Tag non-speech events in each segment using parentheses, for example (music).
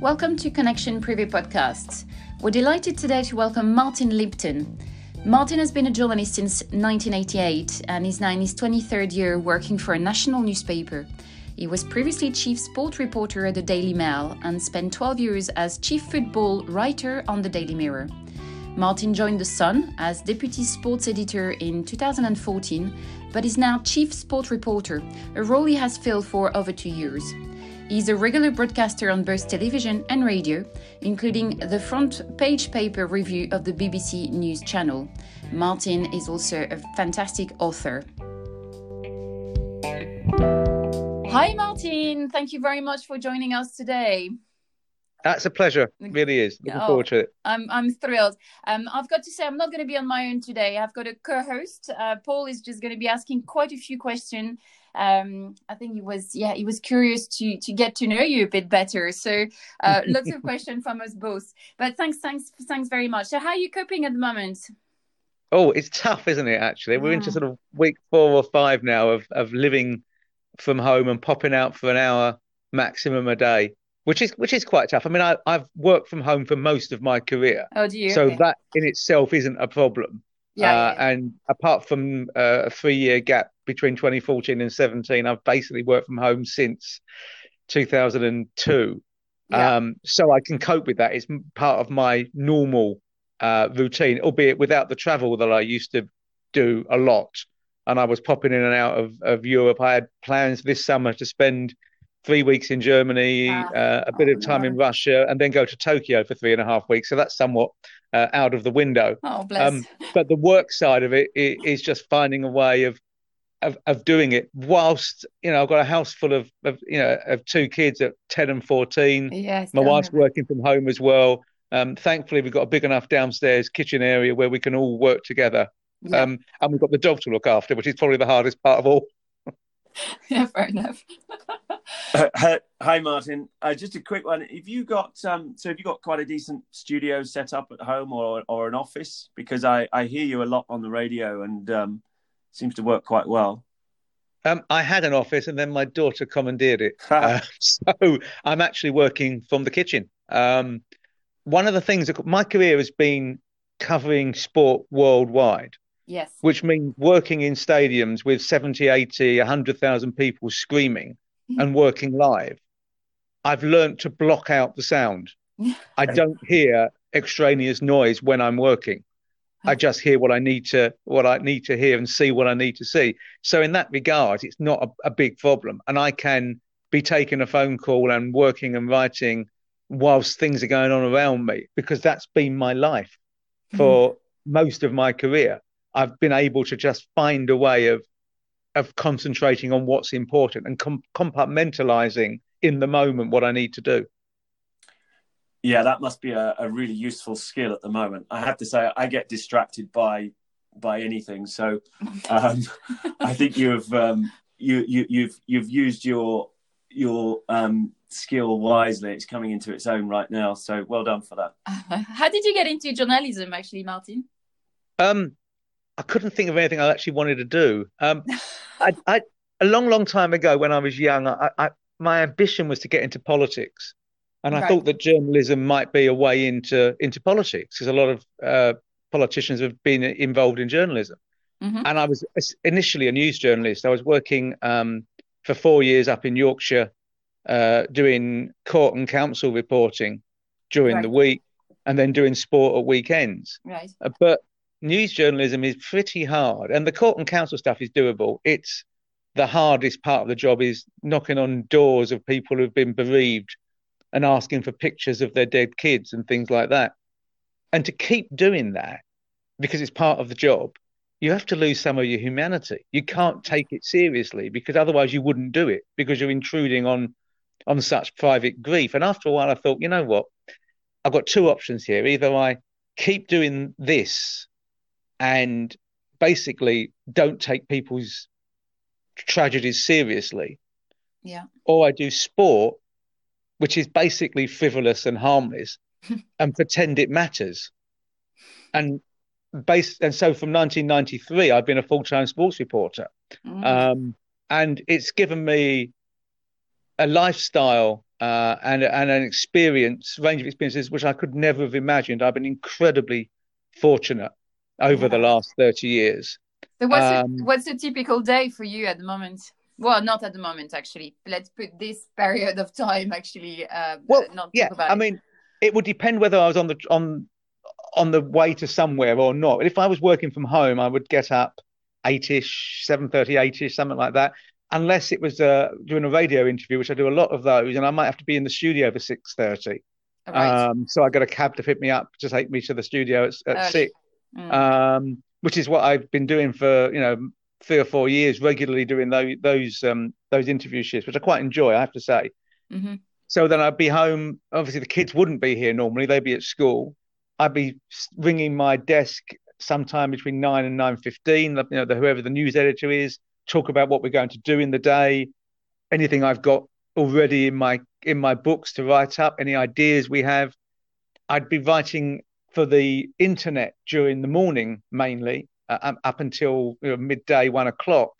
Welcome to Connection Privé Podcasts. We're delighted today to welcome Martin Lipton. Martin has been a journalist since 1988 and is now in his 23rd year working for a national newspaper. He was previously chief sport reporter at the Daily Mail and spent 12 years as chief football writer on the Daily Mirror. Martin joined The Sun as deputy sports editor in 2014, but is now chief sport reporter, a role he has filled for over two years. He's a regular broadcaster on both television and radio, including the front page paper review of the BBC News Channel. Martin is also a fantastic author. Hi, Martin. Thank you very much for joining us today. That's a pleasure. It really is. Looking oh, forward to it. I'm I'm thrilled. Um, I've got to say I'm not going to be on my own today. I've got a co-host. Uh, Paul is just going to be asking quite a few questions um, I think he was yeah he was curious to to get to know you a bit better. So uh, (laughs) lots of questions from us both. But thanks thanks thanks very much. So how are you coping at the moment? Oh, it's tough, isn't it? Actually, we're into sort of week four or five now of of living from home and popping out for an hour maximum a day which is which is quite tough. I mean, I, I've worked from home for most of my career. Oh, do you? So okay. that in itself isn't a problem. Yeah, uh, yeah. And apart from uh, a three-year gap between 2014 and 17, I've basically worked from home since 2002. Yeah. Um, so I can cope with that. It's part of my normal uh, routine, albeit without the travel that I used to do a lot. And I was popping in and out of, of Europe. I had plans this summer to spend three weeks in Germany, ah. uh, a bit oh, of time no. in Russia, and then go to Tokyo for three and a half weeks. So that's somewhat uh, out of the window. Oh, bless. Um, but the work side of it is just finding a way of, of of doing it whilst you know I've got a house full of, of you know of two kids at ten and fourteen. Yes, my wife's working from home as well. Um, thankfully, we've got a big enough downstairs kitchen area where we can all work together. Yeah. Um, and we've got the dog to look after, which is probably the hardest part of all. (laughs) yeah, fair enough. (laughs) uh, hi, Martin. Uh, just a quick one. Have you got um, so have you got quite a decent studio set up at home or or an office? Because I I hear you a lot on the radio and um, seems to work quite well. Um, I had an office and then my daughter commandeered it. (laughs) uh, so I'm actually working from the kitchen. Um, one of the things that my career has been covering sport worldwide. Yes. Which means working in stadiums with 70, 80, 100,000 people screaming mm-hmm. (laughs) and working live. I've learned to block out the sound. I (laughs) don't hear extraneous noise when I'm working. I just hear what I need to what I need to hear and see what I need to see. So in that regard, it's not a, a big problem, and I can be taking a phone call and working and writing whilst things are going on around me because that's been my life for mm. most of my career. I've been able to just find a way of of concentrating on what's important and com- compartmentalizing in the moment what I need to do. Yeah, that must be a, a, really useful skill at the moment. I have to say, I get distracted by by anything. So, um, (laughs) I think you've um, you you you've you've used your your um, skill wisely. It's coming into its own right now. So, well done for that. (laughs) How did you get into journalism, actually, Martin? Um, I couldn't think of anything I actually wanted to do. Um, I, I, a long, long time ago, when I was young, I, I, my ambition was to get into politics, and I right. thought that journalism might be a way into into politics because a lot of uh, politicians have been involved in journalism. Mm-hmm. And I was initially a news journalist. I was working um, for four years up in Yorkshire, uh, doing court and council reporting during right. the week, and then doing sport at weekends. Right. Uh, but news journalism is pretty hard, and the court and council stuff is doable. It's the hardest part of the job is knocking on doors of people who've been bereaved and asking for pictures of their dead kids and things like that. And to keep doing that, because it's part of the job, you have to lose some of your humanity. You can't take it seriously because otherwise you wouldn't do it because you're intruding on on such private grief. And after a while, I thought, you know what? I've got two options here. Either I keep doing this and basically don't take people's tragedies seriously. Yeah. Or I do sport, which is basically frivolous and harmless, (laughs) and pretend it matters. And base and so from 1993, I've been a full-time sports reporter, mm. um, and it's given me a lifestyle uh, and and an experience range of experiences which I could never have imagined. I've been incredibly fortunate over yeah. the last thirty years. So what's um, a, what's a typical day for you at the moment? Well, not at the moment, actually. Let's put this period of time actually. Uh, well, yeah. I mean, it would depend whether I was on the on on the way to somewhere or not. If I was working from home, I would get up eight-ish, seven thirty, eight-ish, something like that. Unless it was uh, doing a radio interview, which I do a lot of those, and I might have to be in the studio for six thirty. Right. Um, so I got a cab to pick me up to take me to the studio at, at six, mm. um, which is what I've been doing for you know three or four years, regularly doing those those um, those interview shifts, which I quite enjoy, I have to say. Mm-hmm. So then I'd be home. Obviously, the kids wouldn't be here normally; they'd be at school. I'd be ringing my desk sometime between nine and nine fifteen. You know, the, whoever the news editor is, talk about what we're going to do in the day, anything I've got already in my in my books to write up, any ideas we have. I'd be writing for the internet during the morning mainly, uh, up until you know, midday, one o'clock.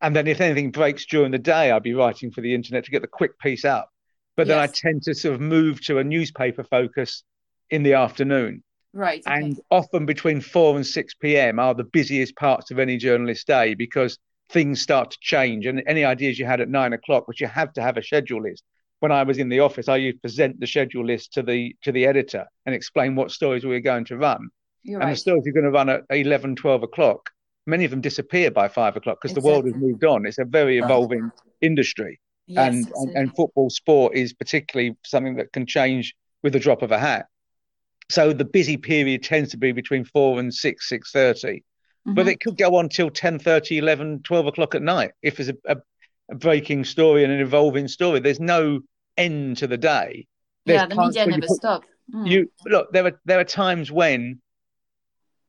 And then if anything breaks during the day, I'd be writing for the internet to get the quick piece up. But yes. then I tend to sort of move to a newspaper focus in the afternoon. Right. Okay. And often between 4 and 6 p.m. are the busiest parts of any journalist day because things start to change. And any ideas you had at nine o'clock, which you have to have a schedule list. When I was in the office, I used to present the schedule list to the to the editor and explain what stories we were going to run. You're and right. the stories you're going to run at 11, 12 o'clock, many of them disappear by five o'clock because exactly. the world has moved on. It's a very evolving industry. Yes, and, and, and football sport is particularly something that can change with the drop of a hat. So the busy period tends to be between four and six, six thirty, mm-hmm. but it could go on till 10, 30, 11, 12 o'clock at night if there's a, a, a, breaking story and an evolving story. There's no end to the day. There's yeah, the media never put, stop. Mm. You look there are there are times when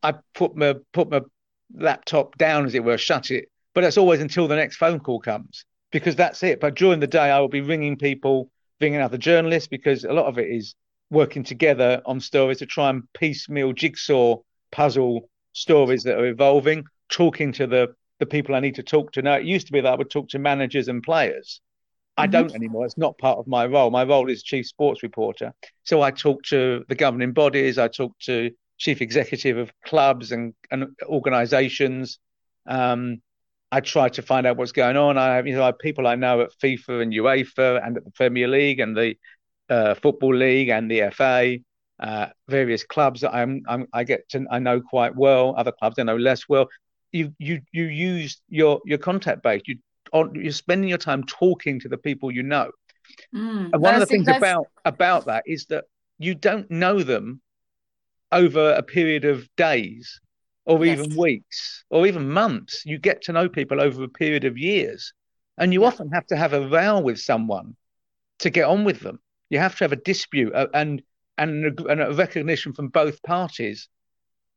I put my put my laptop down, as it were, shut it. But that's always until the next phone call comes because that's it. But during the day, I will be ringing people, ringing other journalists because a lot of it is working together on stories to try and piecemeal jigsaw puzzle stories that are evolving, talking to the the people I need to talk to. Now, it used to be that I would talk to managers and players. I mm-hmm. don't anymore. It's not part of my role. My role is chief sports reporter. So I talk to the governing bodies. I talk to chief executive of clubs and, and organizations. Um, I try to find out what's going on. I have, you know, I have people I know at FIFA and UEFA and at the Premier League and the uh, Football League and the FA, uh, various clubs that I'm, I'm, i get to I know quite well. Other clubs I know less well. You you you use your your contact base. You you're spending your time talking to the people you know. Mm, and one of the things about about that is that you don't know them over a period of days or yes. even weeks or even months. You get to know people over a period of years. And you yeah. often have to have a row with someone to get on with them. You have to have a dispute uh, and, and, and a recognition from both parties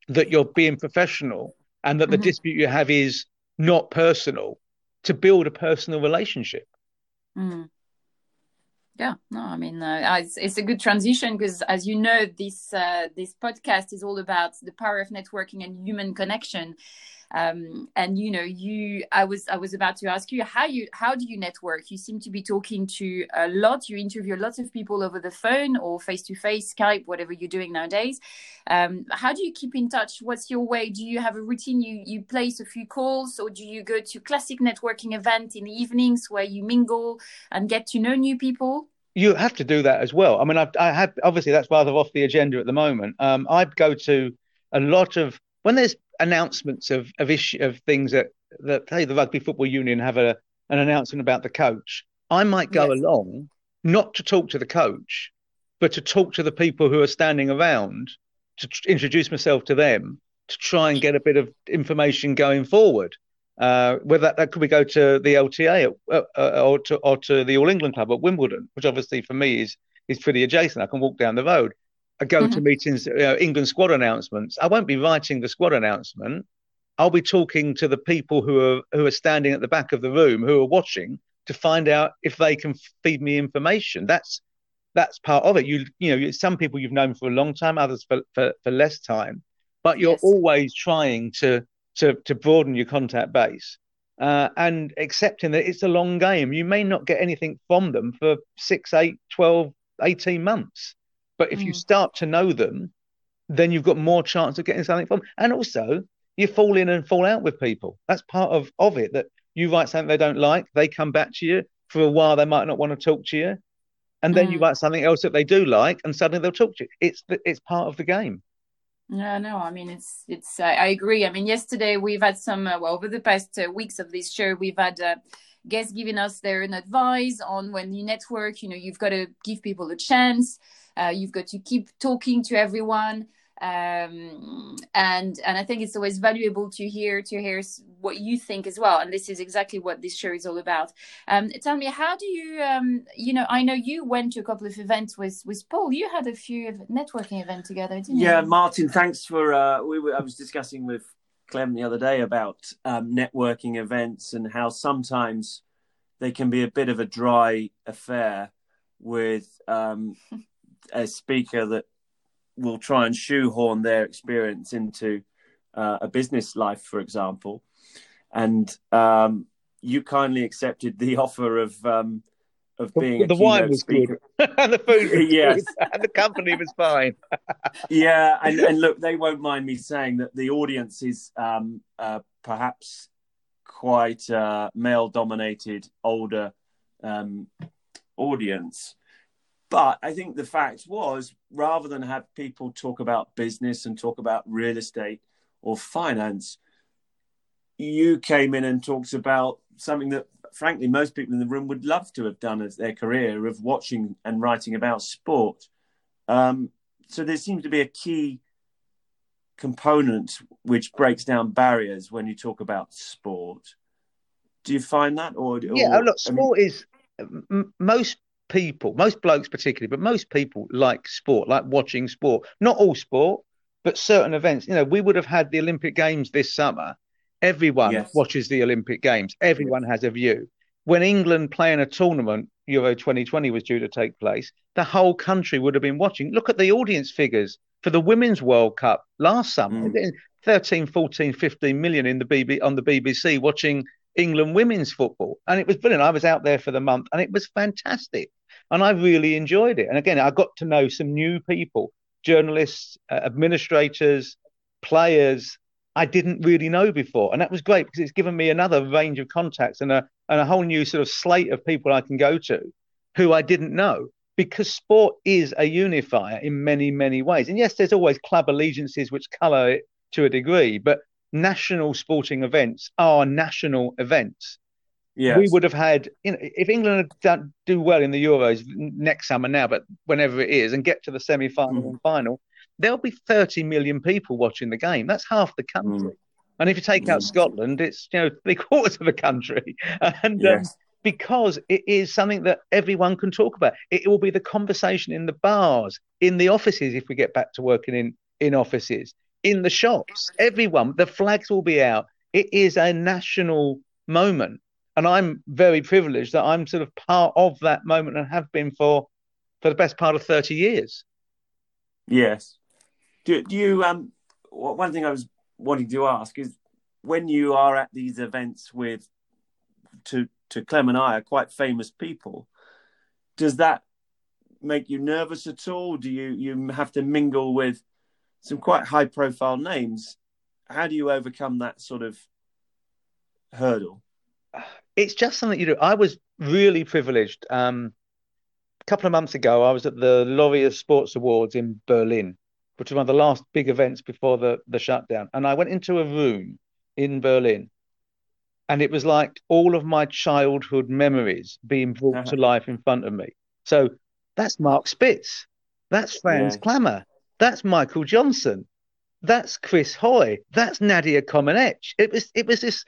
that you're being professional and that mm-hmm. the dispute you have is not personal to build a personal relationship. Mm yeah no i mean uh, it's, it's, a good transition because as you know this uh, this podcast is all about the power of networking and human connection um, and you know you i was i was about to ask you how you how do you network? You seem to be talking to a lot. You interview lots of people over the phone or face to face skype whatever you're doing nowadays. Um, how do you keep in touch? What's your way? Do you have a routine? You you place a few calls or do you go to classic networking event in the evenings where you mingle and get to know new people? You have to do that as well. I mean, I've, I have obviously that's rather off the agenda at the moment. Um, I'd go to a lot of when there's announcements of of issue of things that that hey the rugby football union have a an announcement about the coach. I might go yes. along not to talk to the coach, but to talk to the people who are standing around to tr- introduce myself to them to try and get a bit of information going forward. Uh, whether that, that, could we go to the LTA uh, uh, or to or to the All England Club at Wimbledon, which obviously for me is is pretty adjacent. I can walk down the road. I go mm-hmm. to meetings, you know, England squad announcements. I won't be writing the squad announcement. I'll be talking to the people who are who are standing at the back of the room who are watching to find out if they can feed me information. That's that's part of it. You you know, some people you've known for a long time, others for for, for less time, but you're yes. always trying to to to broaden your contact base. uh, and accepting that it's a long game. You may not get anything from them for six, eight, 12, 18 months. But if mm. you start to know them, then you've got more chance of getting something from them. And also, you fall in and fall out with people. That's part of, of it that you write something they don't like, they come back to you. For a while, they might not want to talk to you. And then mm. you write something else that they do like, and suddenly they'll talk to you. It's it's part of the game. No, no, I mean it's it's. Uh, I agree. I mean, yesterday we've had some. Uh, well, over the past uh, weeks of this show, we've had uh, guests giving us their advice on when you network. You know, you've got to give people a chance. Uh, you've got to keep talking to everyone um, and and I think it's always valuable to hear to hear what you think as well. And this is exactly what this show is all about. Um, tell me, how do you um, you know? I know you went to a couple of events with with Paul. You had a few networking events together, didn't yeah, you? Yeah, Martin. Thanks for. Uh, we were, I was discussing with Clem the other day about um, networking events and how sometimes they can be a bit of a dry affair with um, a speaker that will try and shoehorn their experience into uh, a business life, for example. And um, you kindly accepted the (laughs) offer of um, of being the wine was speaker. good (laughs) and the food was (laughs) yes and the company was fine. Yeah and, and, look they won't mind me saying that the audience is um, uh, perhaps quite uh, male dominated older um, audience but I think the fact was, rather than have people talk about business and talk about real estate or finance, you came in and talked about something that, frankly, most people in the room would love to have done as their career of watching and writing about sport. Um, so there seems to be a key component which breaks down barriers when you talk about sport. Do you find that, or, or yeah? Look, sport I mean, is m- most people, most blokes particularly, but most people like sport, like watching sport. Not all sport, but certain events. You know, we would have had the Olympic Games this summer. Everyone yes. watches the Olympic Games. Everyone has a view. When England play in a tournament, Euro 2020 was due to take place, the whole country would have been watching. Look at the audience figures for the Women's World Cup last summer. Mm. 13, 14, 15 million in the BB on the BBC watching England women's football. And it was brilliant. I was out there for the month and it was fantastic and I really enjoyed it. And again, I got to know some new people, journalists, uh, administrators, players I didn't really know before, and that was great because it's given me another range of contacts and a and a whole new sort of slate of people I can go to who I didn't know. Because sport is a unifier in many, many ways. And yes, there's always club allegiances which colour it to a degree, but national sporting events are national events. Yes. We would have had, you know, if England had done, do well in the Euros next summer now, but whenever it is, and get to the semi final mm. and final, there'll be 30 million people watching the game. That's half the country. Mm. And if you take out mm. Scotland, it's you know three (laughs) quarters of the country. And um, yes. um, because it is something that everyone can talk about, it will be the conversation in the bars, in the offices. If we get back to working in in offices, in the shops, everyone, the flags will be out. It is a national moment and I'm very privileged that I'm sort of part of that moment and have been for for the best part of thirty years. Yes. Do, do you um? One thing I was wanting to ask is when you are at these events with to to Clem and I are quite famous people. Does that make you nervous at all? Do you you have to mingle with some quite high profile names? How do you overcome that sort of hurdle? (sighs) it's just something you do. I was really privileged. Um, a couple of months ago, I was at the Laureus Sports Awards in Berlin, which was one of the last big events before the, the shutdown. And I went into a room in Berlin, and it was like all of my childhood memories being brought uh-huh. to life in front of me. So that's Mark Spitz, that's Franz yeah. Klammer, that's Michael Johnson, that's Chris Hoy, that's Nadia Comaneci. It was it was this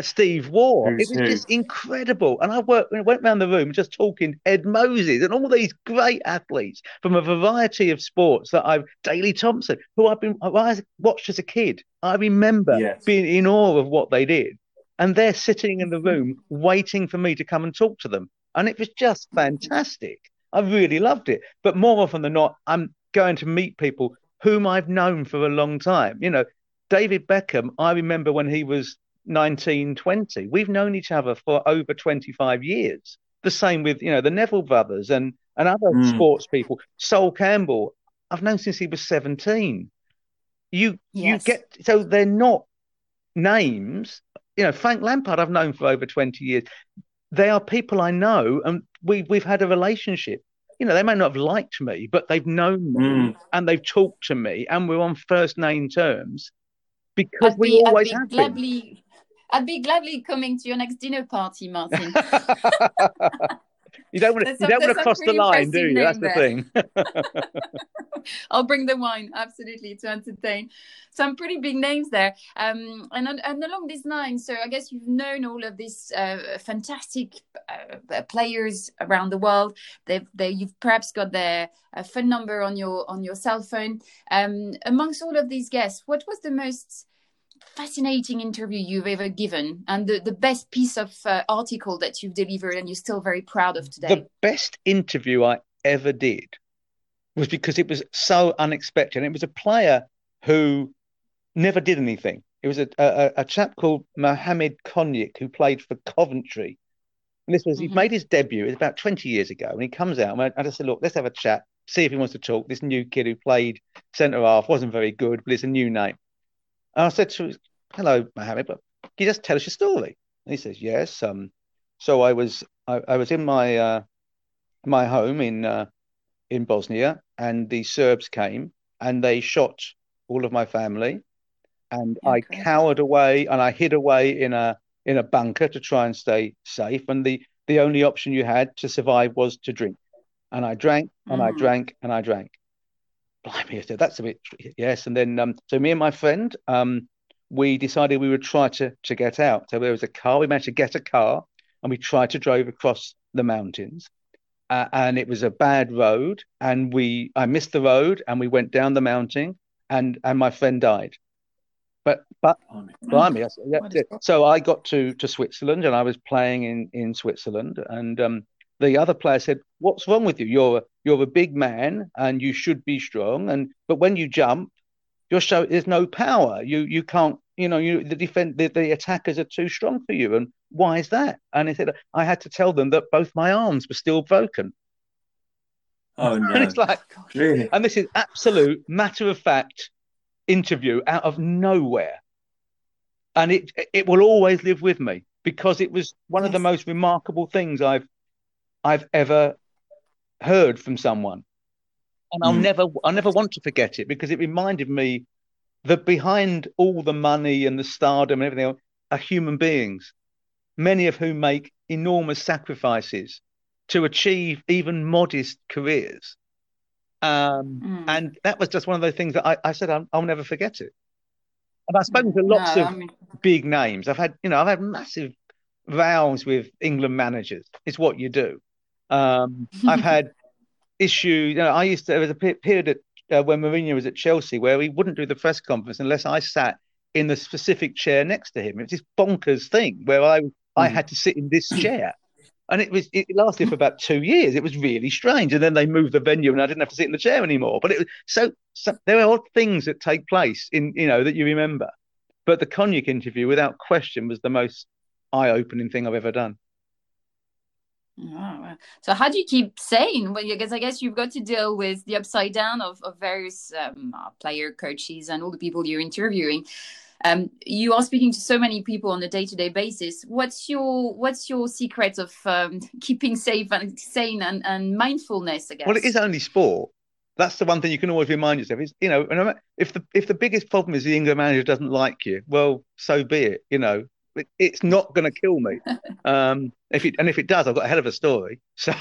Steve Waugh. Who's it was who? just incredible. And I worked, went around the room just talking Ed Moses and all these great athletes from a variety of sports that I've, Daley Thompson, who I've been, I watched as a kid. I remember yes. being in awe of what they did. And they're sitting in the mm-hmm. room waiting for me to come and talk to them. And it was just fantastic. I really loved it. But more often than not, I'm going to meet people whom I've known for a long time. You know, David Beckham, I remember when he was 1920. We've known each other for over 25 years. The same with, you know, the Neville brothers and, and other mm. sports people. Sol Campbell, I've known since he was 17. You yes. you get so they're not names. You know, Frank Lampard I've known for over 20 years. They are people I know and we we've had a relationship. You know, they may not have liked me, but they've known me mm. and they've talked to me and we're on first name terms because I'd we be, always have gladly, been. I'd be gladly coming to your next dinner party, Martin. (laughs) (laughs) you don't want to, you don't want to cross the line, do you? That's there. the thing. (laughs) I'll bring the wine, absolutely, to entertain. Some pretty big names there. Um, and, and along these lines, so I guess you've known all of these uh, fantastic uh, players around the world. They've, they, you've perhaps got their uh, phone number on your on your cell phone. Um, amongst all of these guests, what was the most fascinating interview you've ever given and the, the best piece of uh, article that you've delivered and you're still very proud of today? The best interview I ever did was because it was so unexpected. It was a player who never did anything. It was a, a, a chap called Mohamed Konjić who played for Coventry. And this was, mm-hmm. he made his debut, about 20 years ago. And he comes out and I just said, look, let's have a chat, see if he wants to talk. This new kid who played centre half wasn't very good, but it's a new name. And I said to him, hello, Mohammed, but can you just tell us your story? And he says, yes. Um, so I was, I, I was in my, uh, my home in, uh, in Bosnia and the Serbs came and they shot all of my family and I cowered away and I hid away in a, in a bunker to try and stay safe. And the, the only option you had to survive was to drink. And I drank and mm. I drank and I drank blimey, said, (laughs) that's a bit, yes. And then, um, so me and my friend, um, we decided we would try to, to get out. So there was a car, we managed to get a car and we tried to drive across the mountains. Uh, and it was a bad road and we, I missed the road and we went down the mountain and, and my friend died. But, but, blimey, I said, yeah. so I got to, to Switzerland and I was playing in, in Switzerland and, um, the other player said, "What's wrong with you? You're a, you're a big man and you should be strong. And but when you jump, you're so there's no power. You you can't. You know, you the defend the, the attackers are too strong for you. And why is that? And he said, I had to tell them that both my arms were still broken. Oh (laughs) no! and it's like, really? And this is absolute matter of fact interview out of nowhere, and it it will always live with me because it was one yes. of the most remarkable things I've I've ever heard from someone. And I'll mm. never I never want to forget it because it reminded me that behind all the money and the stardom and everything else are human beings, many of whom make enormous sacrifices to achieve even modest careers. Um, mm. And that was just one of those things that I, I said, I'll, I'll, never forget it. And I've spoken to lots no, of I mean... big names. I've had, you know, I've had massive vows with England managers. It's what you do. Um, I've (laughs) had issues. You know, I used to. There was a period at, uh, when Mourinho was at Chelsea where he wouldn't do the press conference unless I sat in the specific chair next to him. It was this bonkers thing where I mm. I had to sit in this (clears throat) chair. And it was it lasted for about two years. It was really strange. And then they moved the venue, and I didn't have to sit in the chair anymore. But it was so, so there are odd things that take place in you know that you remember. But the Konjić interview, without question, was the most eye-opening thing I've ever done. Oh, so how do you keep sane? Well, because I guess you've got to deal with the upside down of, of various um, uh, player coaches and all the people you're interviewing. Um, you are speaking to so many people on a day-to-day basis. What's your what's your secret of um, (laughs) keeping safe and sane and, and mindfulness? I guess. Well, it is only sport. That's the one thing you can always remind yourself is you know if the if the biggest problem is the England manager doesn't like you, well, so be it. You know, it's not going to kill me. (laughs) Um, if it and if it does, I've got a hell of a story. (laughs) So,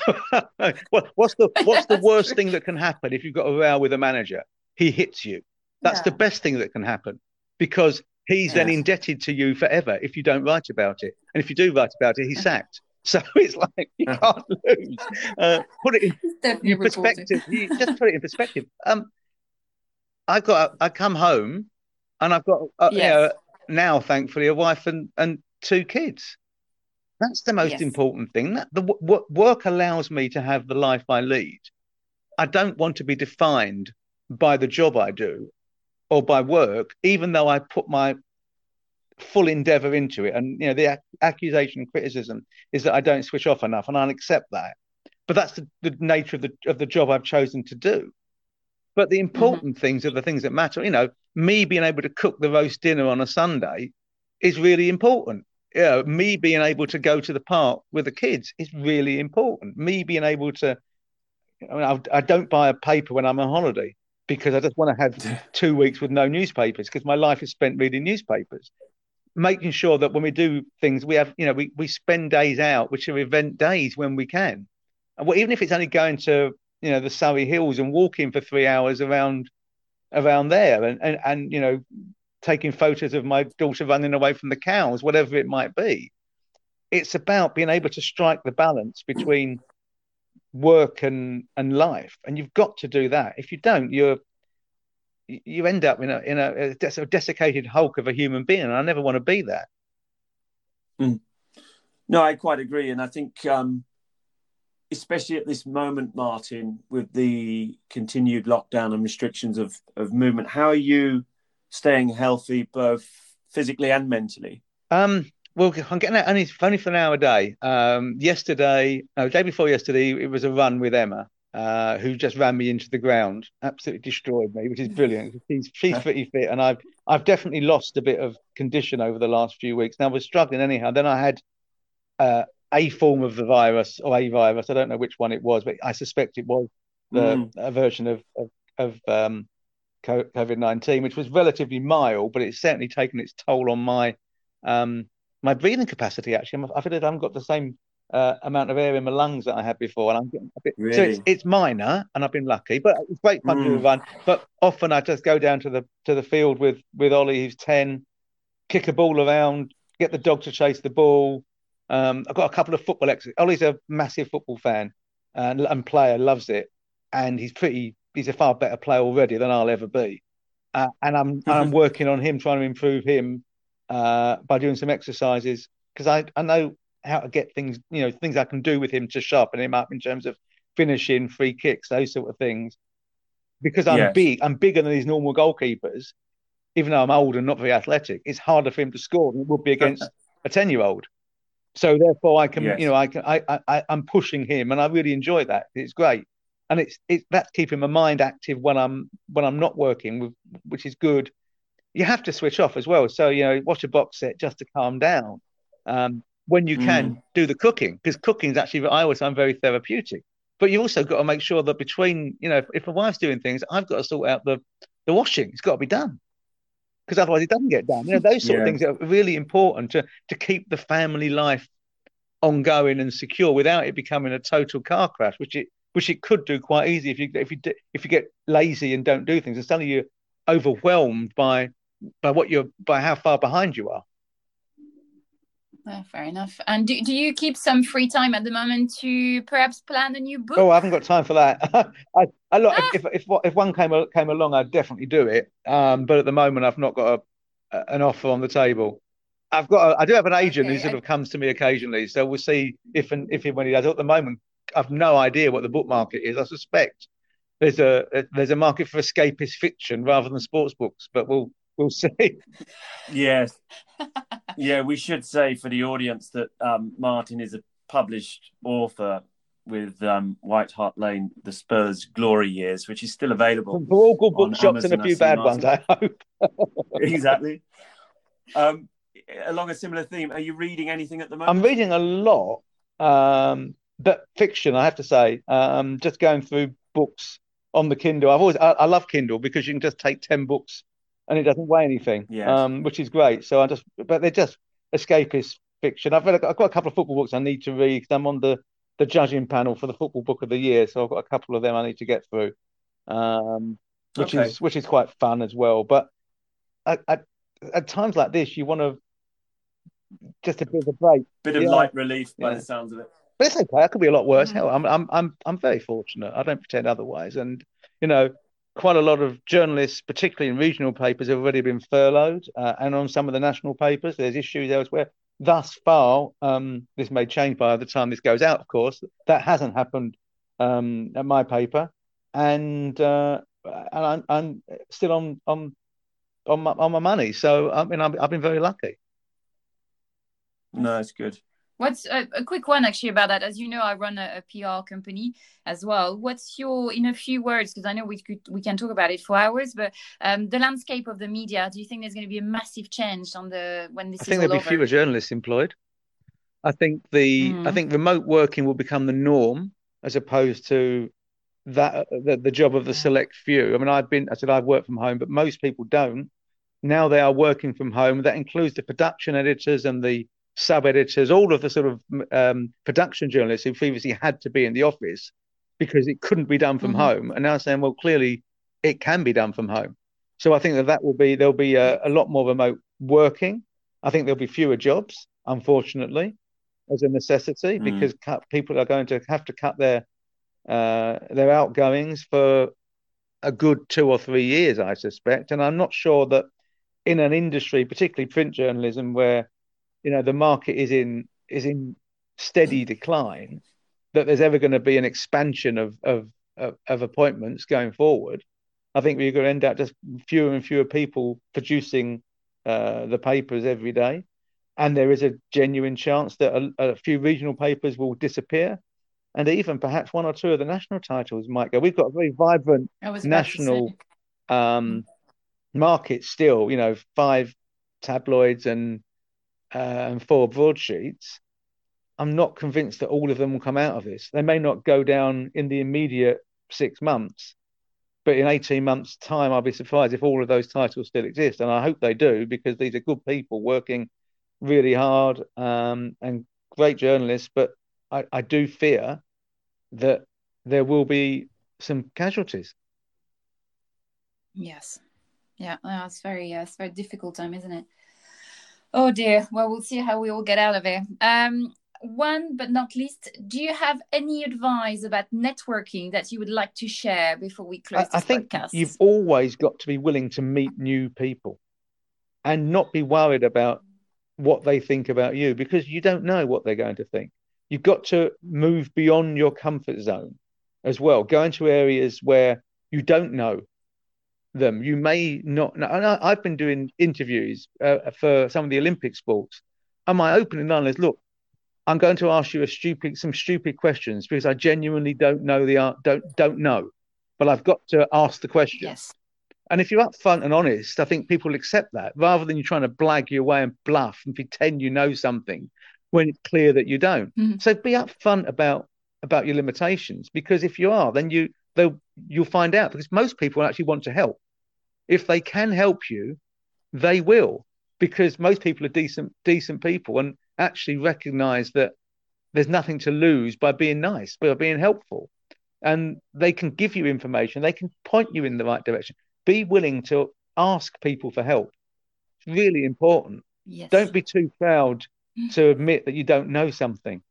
what's the (laughs) what's the worst true. thing that can happen if you've got a row with a manager? He hits you. That's yeah. the best thing that can happen because he's yes. then indebted to you forever if you don't write about it, and if you do write about it, he's sacked. So it's like you can't lose. Uh, put it in, in perspective. You just put it in perspective. Um, I've got. I come home, and I've got. Uh, yes. you know, now, thankfully, a wife and, and two kids. That's the most yes. important thing. That the what work allows me to have the life I lead. I don't want to be defined by the job I do or by work, even though I put my full endeavor into it. And you know, the accusation and criticism is that I don't switch off enough, and I'll accept that. But that's the, the nature of the of the job I've chosen to do. But the mm-hmm. important mm-hmm. things are the things that matter. You know, me being able to cook the roast dinner on a Sunday is really important. You know, me being able to go to the park with the kids is really important. Me being able to, I, mean, I, I don't buy a paper when I'm on holiday because I just want to have two weeks with no newspapers because my life is spent reading newspapers. Making sure that when we do things, we have, you know, we, we spend days out, which are event days when we can. And well, even if it's only going to, you know, the Surrey Hills and walking for three hours around around there and, and, and you know, taking photos of my daughter running away from the cows, whatever it might be. It's about being able to strike the balance between work and and life, and you've got to do that. If you don't, you're you end up in a in a, a desiccated hulk of a human being, and I never want to be that. Mm. No, I quite agree, and I think um, especially at this moment, Martin, with the continued lockdown and restrictions of of movement, how are you staying healthy both physically and mentally? Um, well, I'm getting out only, only for an hour a day. Um, yesterday, no, day before yesterday, it was a run with Emma, uh, who just ran me into the ground, absolutely destroyed me, which is brilliant. (laughs) She's she's pretty fit, and I've I've definitely lost a bit of condition over the last few weeks. Now was struggling anyhow. Then I had uh, a form of the virus or a virus. I don't know which one it was, but I suspect it was the mm. a version of of, of um, COVID nineteen, which was relatively mild, but it's certainly taken its toll on my um, my breathing capacity. Actually, I feel like I haven't got the same uh, amount of air in my lungs that I had before, and I'm getting a bit. Really? So it's, it's minor, and I've been lucky, but it's great fun mm. to run. But often I just go down to the to the field with with Ollie, who's ten, kick a ball around, get the dog to chase the ball. Um, I've got a couple of football exercises. Ollie's a massive football fan and, and player, loves it, and he's pretty. He's a far better player already than I'll ever be. Uh, and I'm I'm (laughs) working on him, trying to improve him uh, by doing some exercises because I, I know how to get things, you know, things I can do with him to sharpen him up in terms of finishing, free kicks, those sort of things. Because I'm yes. big, I'm bigger than these normal goalkeepers. Even though I'm old and not very athletic, it's harder for him to score than it would be against (laughs) a ten-year-old. So therefore, I can, yes. you know, I can, I, I, I'm pushing him, and I really enjoy that. It's great, and it's, it's that's keeping my mind active when I'm when I'm not working, with, which is good you have to switch off as well. So you know, watch a box set just to calm down. Um, when you can mm. do the cooking, because cooking is actually I always find very therapeutic. But you also got to make sure that between you know, if, if a wife's doing things, I've got to sort out the the washing. It's got to be done because otherwise it doesn't get done. You know, those sort yeah. of things are really important to to keep the family life ongoing and secure without it becoming a total car crash, which it which it could do quite easy if you if you if you get lazy and don't do things. And suddenly you're overwhelmed by by what you're by how far behind you are. Yeah, fair enough. And do, do you keep some free time at the moment to perhaps plan a new book? Oh, I haven't got time for that. (laughs) I, I look, ah. if, if if one came came along, I'd definitely do it. Um, but at the moment, I've not got a, an offer on the table. I've got, a, I do have an agent okay. who sort of comes to me occasionally, so we'll see if and if and when he does. At the moment, I've no idea what the book market is. I suspect there's a there's a market for escapist fiction rather than sports books, but we'll we'll see. Yes. yeah, we should say for the audience that um, Martin is a published author with um, White Hart Lane, The Spurs Glory Years, which is still available. For all good bookshops and a few bad ones, I hope. (laughs) exactly. Um, along a similar theme, are you reading anything at the moment? I'm reading a lot, um, but fiction, I have to say. Um, just going through books on the Kindle. I've always, I, I love Kindle because you can just take 10 books and it doesn't weigh anything, yes. um, which is great. So I just, but they're just escapist fiction. I've read, I've got a couple of football books I need to read because I'm on the the judging panel for the football book of the year, so I've got a couple of them I need to get through, um, which okay. is which is quite fun as well. But at, at, at times like this, you want to just a bit of a break, bit of yeah. light relief by yeah. the sounds of it. But it's okay. It could be a lot worse. Hell, I'm I'm I'm I'm very fortunate. I don't pretend otherwise, and you know, quite a lot of journalists, particularly in regional papers, have already been furloughed, uh, and on some of the national papers, there's issues elsewhere. Thus far, um, this may change by the time this goes out. Of course, that hasn't happened um, at my paper, and uh, and I'm, I'm, still on on on my, on my money. So I mean, I've, I've been very lucky. no, it's good. What's a, a, quick one actually about that? As you know, I run a, a PR company as well. What's your, in a few words, because I know we could we can talk about it for hours, but um, the landscape of the media. Do you think there's going to be a massive change on the when this? Is? I think there'll be fewer journalists employed. I think the mm. I think remote working will become the norm as opposed to that the, the job of the select few. I mean, I've been I said I've worked from home, but most people don't. Now they are working from home. That includes the production editors and the sub editors, all of the sort of um, production journalists who previously had to be in the office because it couldn't be done from mm-hmm. home, and now saying, well, clearly it can be done from home. So I think that that will be there'll be a, a lot more remote working. I think there'll be fewer jobs, unfortunately, as a necessity mm. because cut, people are going to have to cut their uh, their outgoings for a good two or three years, I suspect. And I'm not sure that in an industry, particularly print journalism, where you know the market is in is in steady decline, that there's ever going to be an expansion of of of, of appointments going forward. I think we're going to end up just fewer and fewer people producing uh, the papers every day, and there is a genuine chance that a, a few regional papers will disappear, and even perhaps one or two of the national titles might go. We've got a very vibrant national um, market still. You know, five tabloids and and four broadsheets. I'm not convinced that all of them will come out of this. They may not go down in the immediate six months, but in 18 months' time, I'll be surprised if all of those titles still exist. And I hope they do because these are good people working really hard um, and great journalists. But I, I do fear that there will be some casualties. Yes. Yeah, it's very, uh, it's very difficult time, isn't it? Oh dear. Well, we'll see how we all get out of it. Um, one but not least, do you have any advice about networking that you would like to share before we close I, I think podcast? You've always got to be willing to meet new people and not be worried about what they think about you because you don't know what they're going to think. You've got to move beyond your comfort zone as well. Go into areas where you don't know them. You may not know. And I, have been doing interviews uh, for some of the Olympic sports, and my opening line is, "Look, I'm going to ask you a stupid, some stupid questions because I genuinely don't know the don't don't know, but I've got to ask the question." Yes. And if you're upfront and honest, I think people accept that rather than you trying to blag your way and bluff and pretend you know something when it's clear that you don't. Mm-hmm. So be upfront about about your limitations because if you are, then you they'll you'll find out because most people actually want to help. If they can help you, they will because most people are decent decent people and actually recognize that there's nothing to lose by being nice, by being helpful. And they can give you information, they can point you in the right direction. Be willing to ask people for help. It's really important. Yes. Don't be too proud to admit that you don't know something.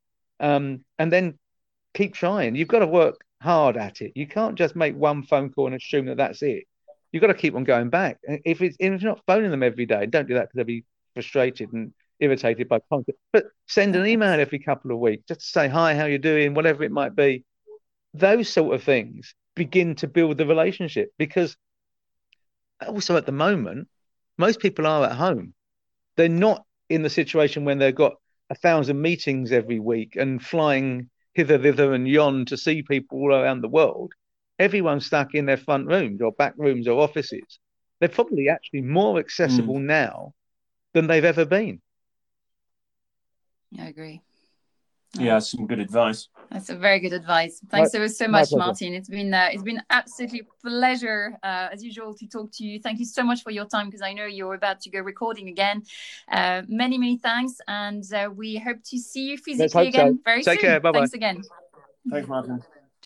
Um, and then keep trying. You've got to work hard at it. You can't just make one phone call and assume that that's it. You've got to keep on going back. If it's if you're not phoning them every day, don't do that because they'll be frustrated and irritated by content. But send an email every couple of weeks just to say hi, how you doing, whatever it might be. Those sort of things begin to build the relationship because also at the moment, most people are at home. They're not in the situation when they've got a thousand meetings every week and flying hither, thither, and yon to see people all around the world. Everyone's stuck in their front rooms or back rooms or offices. They're probably actually more accessible mm. now than they've ever been. I agree. Yeah, some good advice. That's a very good advice. Thanks so so much, Martin. It's been uh, it's been absolutely pleasure uh, as usual to talk to you. Thank you so much for your time because I know you're about to go recording again. Uh, many many thanks, and uh, we hope to see you physically again so. very Take soon. Care. Bye bye. Thanks again. Thanks, Martin.